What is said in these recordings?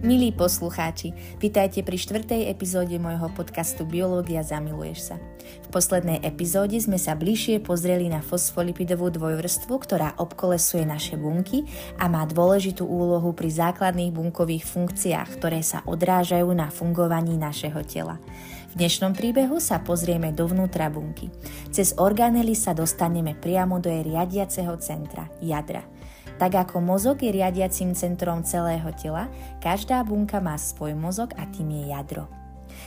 Milí poslucháči, vitajte pri štvrtej epizóde môjho podcastu Biológia zamiluješ sa. V poslednej epizóde sme sa bližšie pozreli na fosfolipidovú dvojvrstvu, ktorá obkolesuje naše bunky a má dôležitú úlohu pri základných bunkových funkciách, ktoré sa odrážajú na fungovaní našeho tela. V dnešnom príbehu sa pozrieme dovnútra bunky. Cez organely sa dostaneme priamo do jej riadiaceho centra, jadra. Tak ako mozog je riadiacím centrom celého tela, každá bunka má svoj mozog a tým je jadro.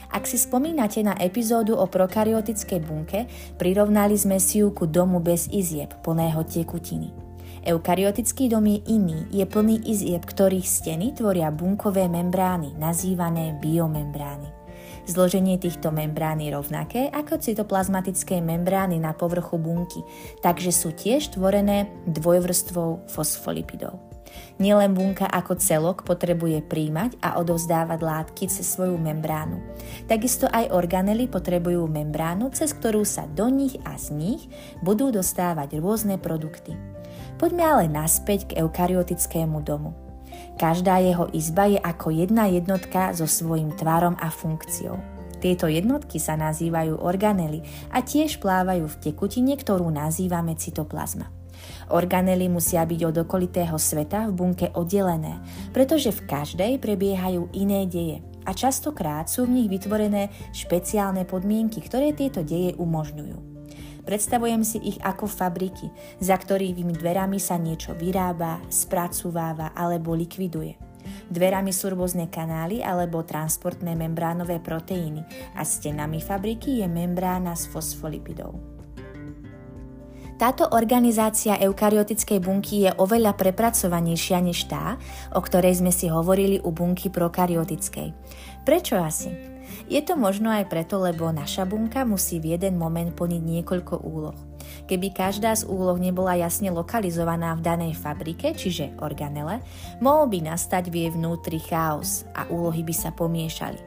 Ak si spomínate na epizódu o prokaryotickej bunke, prirovnali sme si ju ku domu bez izieb, plného tekutiny. Eukaryotický dom je iný, je plný izieb, ktorých steny tvoria bunkové membrány, nazývané biomembrány. Zloženie týchto membrán je rovnaké ako cytoplazmatické membrány na povrchu bunky, takže sú tiež tvorené dvojvrstvou fosfolipidov. Nielen bunka ako celok potrebuje príjmať a odovzdávať látky cez svoju membránu. Takisto aj organely potrebujú membránu, cez ktorú sa do nich a z nich budú dostávať rôzne produkty. Poďme ale naspäť k eukaryotickému domu. Každá jeho izba je ako jedna jednotka so svojím tvarom a funkciou. Tieto jednotky sa nazývajú organely a tiež plávajú v tekutine, ktorú nazývame cytoplazma. Organely musia byť od okolitého sveta v bunke oddelené, pretože v každej prebiehajú iné deje a častokrát sú v nich vytvorené špeciálne podmienky, ktoré tieto deje umožňujú. Predstavujem si ich ako fabriky, za ktorými dverami sa niečo vyrába, spracováva alebo likviduje. Dverami sú rôzne kanály alebo transportné membránové proteíny a stenami fabriky je membrána s fosfolipidou. Táto organizácia eukaryotickej bunky je oveľa prepracovanejšia než tá, o ktorej sme si hovorili u bunky prokaryotickej. Prečo asi? Je to možno aj preto, lebo naša bunka musí v jeden moment plniť niekoľko úloh. Keby každá z úloh nebola jasne lokalizovaná v danej fabrike, čiže organele, mohol by nastať v jej vnútri chaos a úlohy by sa pomiešali.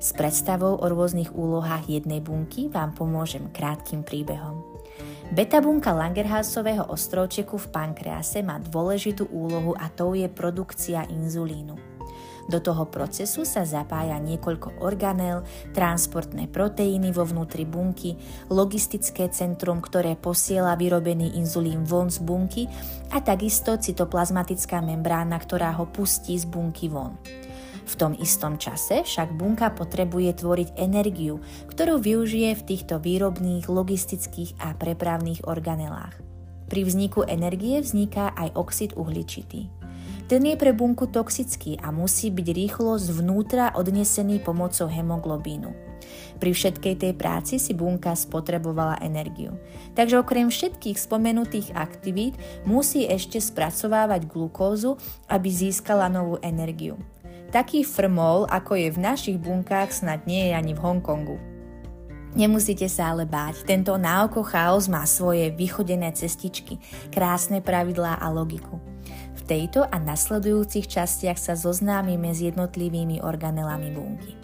S predstavou o rôznych úlohách jednej bunky vám pomôžem krátkým príbehom. Beta bunka Langerhausového ostrovčeku v pankrease má dôležitú úlohu a tou je produkcia inzulínu. Do toho procesu sa zapája niekoľko organel, transportné proteíny vo vnútri bunky, logistické centrum, ktoré posiela vyrobený inzulín von z bunky a takisto cytoplazmatická membrána, ktorá ho pustí z bunky von. V tom istom čase však bunka potrebuje tvoriť energiu, ktorú využije v týchto výrobných, logistických a prepravných organelách. Pri vzniku energie vzniká aj oxid uhličitý. Ten je pre bunku toxický a musí byť rýchlo zvnútra odnesený pomocou hemoglobínu. Pri všetkej tej práci si bunka spotrebovala energiu. Takže okrem všetkých spomenutých aktivít musí ešte spracovávať glukózu, aby získala novú energiu. Taký frmol, ako je v našich bunkách, snad nie je ani v Hongkongu. Nemusíte sa ale báť, tento náoko chaos má svoje vychodené cestičky, krásne pravidlá a logiku tejto a nasledujúcich častiach sa zoznámime s jednotlivými organelami bunky.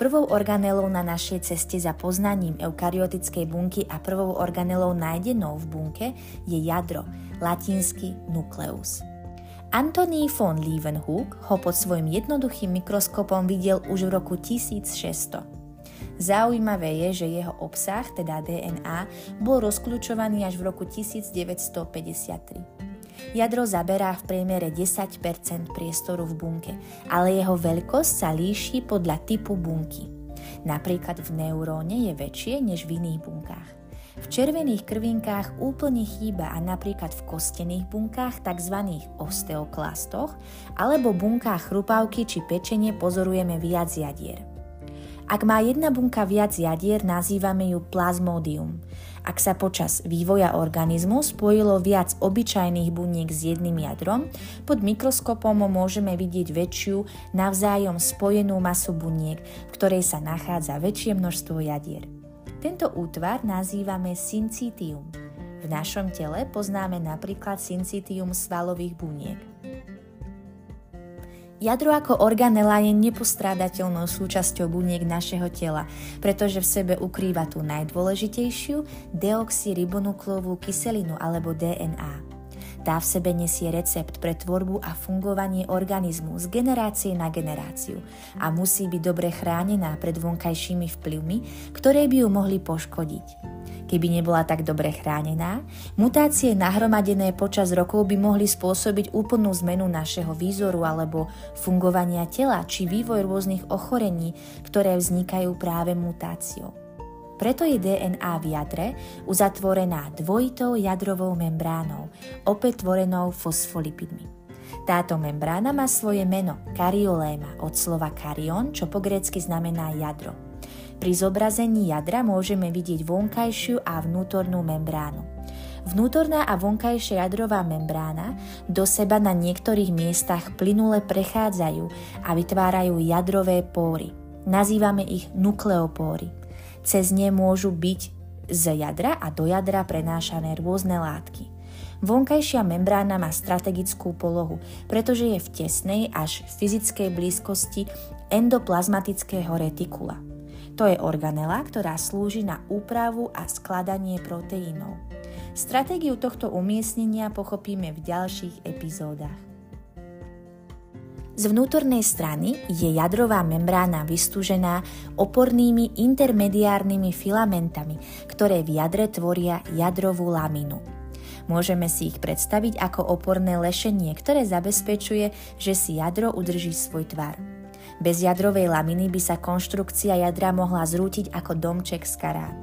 Prvou organelou na našej ceste za poznaním eukaryotickej bunky a prvou organelou nájdenou v bunke je jadro, latinsky nukleus. Anthony von Leeuwenhoek ho pod svojim jednoduchým mikroskopom videl už v roku 1600. Zaujímavé je, že jeho obsah, teda DNA, bol rozklúčovaný až v roku 1953. Jadro zaberá v priemere 10% priestoru v bunke, ale jeho veľkosť sa líši podľa typu bunky. Napríklad v neuróne je väčšie než v iných bunkách. V červených krvinkách úplne chýba a napríklad v kostených bunkách, tzv. osteoklastoch, alebo bunkách chrupavky či pečenie pozorujeme viac jadier. Ak má jedna bunka viac jadier, nazývame ju plazmódium. Ak sa počas vývoja organizmu spojilo viac obyčajných buniek s jedným jadrom, pod mikroskopom môžeme vidieť väčšiu, navzájom spojenú masu buniek, v ktorej sa nachádza väčšie množstvo jadier. Tento útvar nazývame syncitium. V našom tele poznáme napríklad syncitium svalových buniek. Jadro ako organela je nepostrádateľnou súčasťou buniek našeho tela, pretože v sebe ukrýva tú najdôležitejšiu deoxyribonukleovú kyselinu alebo DNA. Tá v sebe nesie recept pre tvorbu a fungovanie organizmu z generácie na generáciu a musí byť dobre chránená pred vonkajšími vplyvmi, ktoré by ju mohli poškodiť. Keby nebola tak dobre chránená, mutácie nahromadené počas rokov by mohli spôsobiť úplnú zmenu našeho výzoru alebo fungovania tela či vývoj rôznych ochorení, ktoré vznikajú práve mutáciou. Preto je DNA v jadre uzatvorená dvojitou jadrovou membránou, opäť tvorenou fosfolipidmi. Táto membrána má svoje meno karioléma od slova karion, čo po grécky znamená jadro. Pri zobrazení jadra môžeme vidieť vonkajšiu a vnútornú membránu. Vnútorná a vonkajšia jadrová membrána do seba na niektorých miestach plynule prechádzajú a vytvárajú jadrové póry. Nazývame ich nukleopóry. Cez ne môžu byť z jadra a do jadra prenášané rôzne látky. Vonkajšia membrána má strategickú polohu, pretože je v tesnej až fyzickej blízkosti endoplazmatického retikula. To je organela, ktorá slúži na úpravu a skladanie proteínov. Stratégiu tohto umiestnenia pochopíme v ďalších epizódach. Z vnútornej strany je jadrová membrána vystúžená opornými intermediárnymi filamentami, ktoré v jadre tvoria jadrovú laminu. Môžeme si ich predstaviť ako oporné lešenie, ktoré zabezpečuje, že si jadro udrží svoj tvar. Bez jadrovej laminy by sa konštrukcia jadra mohla zrútiť ako domček z karát.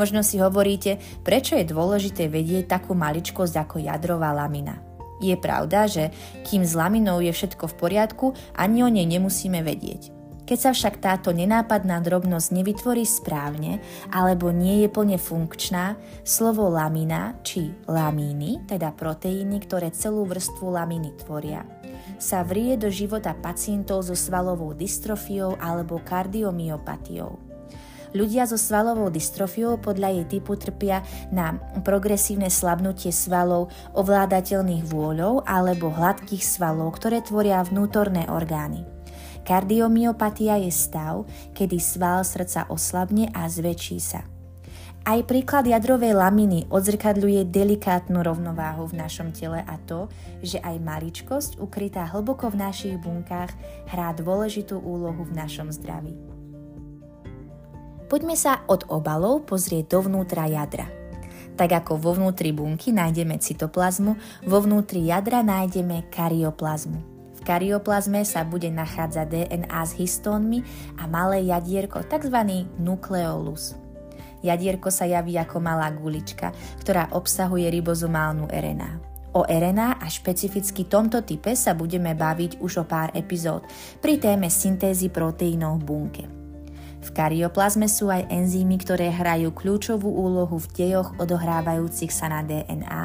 Možno si hovoríte, prečo je dôležité vedieť takú maličkosť ako jadrová lamina. Je pravda, že kým s laminou je všetko v poriadku, ani o nej nemusíme vedieť. Keď sa však táto nenápadná drobnosť nevytvorí správne alebo nie je plne funkčná, slovo lamina či lamíny, teda proteíny, ktoré celú vrstvu laminy tvoria, sa vrie do života pacientov so svalovou dystrofiou alebo kardiomyopatiou. Ľudia so svalovou dystrofiou podľa jej typu trpia na progresívne slabnutie svalov ovládateľných vôľov alebo hladkých svalov, ktoré tvoria vnútorné orgány. Kardiomyopatia je stav, kedy sval srdca oslabne a zväčší sa. Aj príklad jadrovej laminy odzrkadľuje delikátnu rovnováhu v našom tele a to, že aj maličkosť ukrytá hlboko v našich bunkách hrá dôležitú úlohu v našom zdraví. Poďme sa od obalov pozrieť dovnútra jadra. Tak ako vo vnútri bunky nájdeme cytoplazmu, vo vnútri jadra nájdeme karioplazmu. V karioplazme sa bude nachádzať DNA s histónmi a malé jadierko, tzv. nukleolus. Jadierko sa javí ako malá gulička, ktorá obsahuje ribozomálnu RNA. O RNA a špecificky tomto type sa budeme baviť už o pár epizód pri téme syntézy proteínov v bunke. V karioplazme sú aj enzymy, ktoré hrajú kľúčovú úlohu v dejoch odohrávajúcich sa na DNA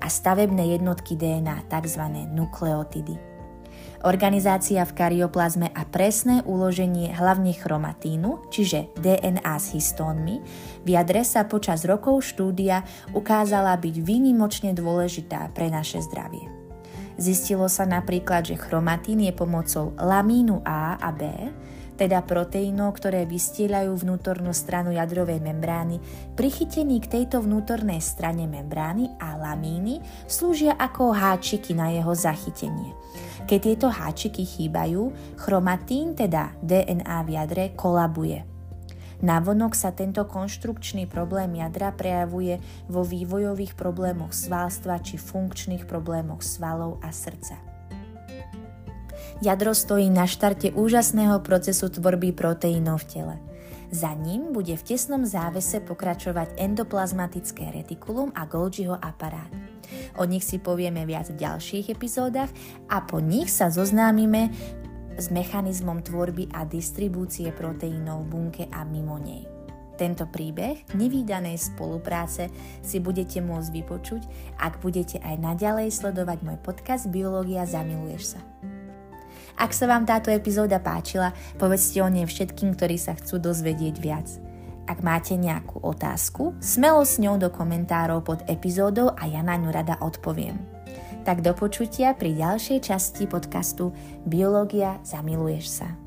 a stavebné jednotky DNA, tzv. nukleotidy. Organizácia v karioplazme a presné uloženie hlavne chromatínu, čiže DNA s histónmi, v jadre sa počas rokov štúdia ukázala byť výnimočne dôležitá pre naše zdravie. Zistilo sa napríklad, že chromatín je pomocou lamínu A a B, teda proteínov, ktoré vystielajú vnútornú stranu jadrovej membrány, prichytení k tejto vnútornej strane membrány a lamíny slúžia ako háčiky na jeho zachytenie – keď tieto háčiky chýbajú, chromatín, teda DNA v jadre, kolabuje. Navonok sa tento konštrukčný problém jadra prejavuje vo vývojových problémoch svalstva či funkčných problémoch svalov a srdca. Jadro stojí na štarte úžasného procesu tvorby proteínov v tele. Za ním bude v tesnom závese pokračovať endoplazmatické retikulum a Golgiho aparát. O nich si povieme viac v ďalších epizódach a po nich sa zoznámime s mechanizmom tvorby a distribúcie proteínov v bunke a mimo nej. Tento príbeh nevýdanej spolupráce si budete môcť vypočuť, ak budete aj naďalej sledovať môj podcast Biológia zamiluješ sa. Ak sa vám táto epizóda páčila, povedzte o nej všetkým, ktorí sa chcú dozvedieť viac. Ak máte nejakú otázku, smelo s ňou do komentárov pod epizódou a ja na ňu rada odpoviem. Tak do počutia pri ďalšej časti podcastu Biológia zamiluješ sa.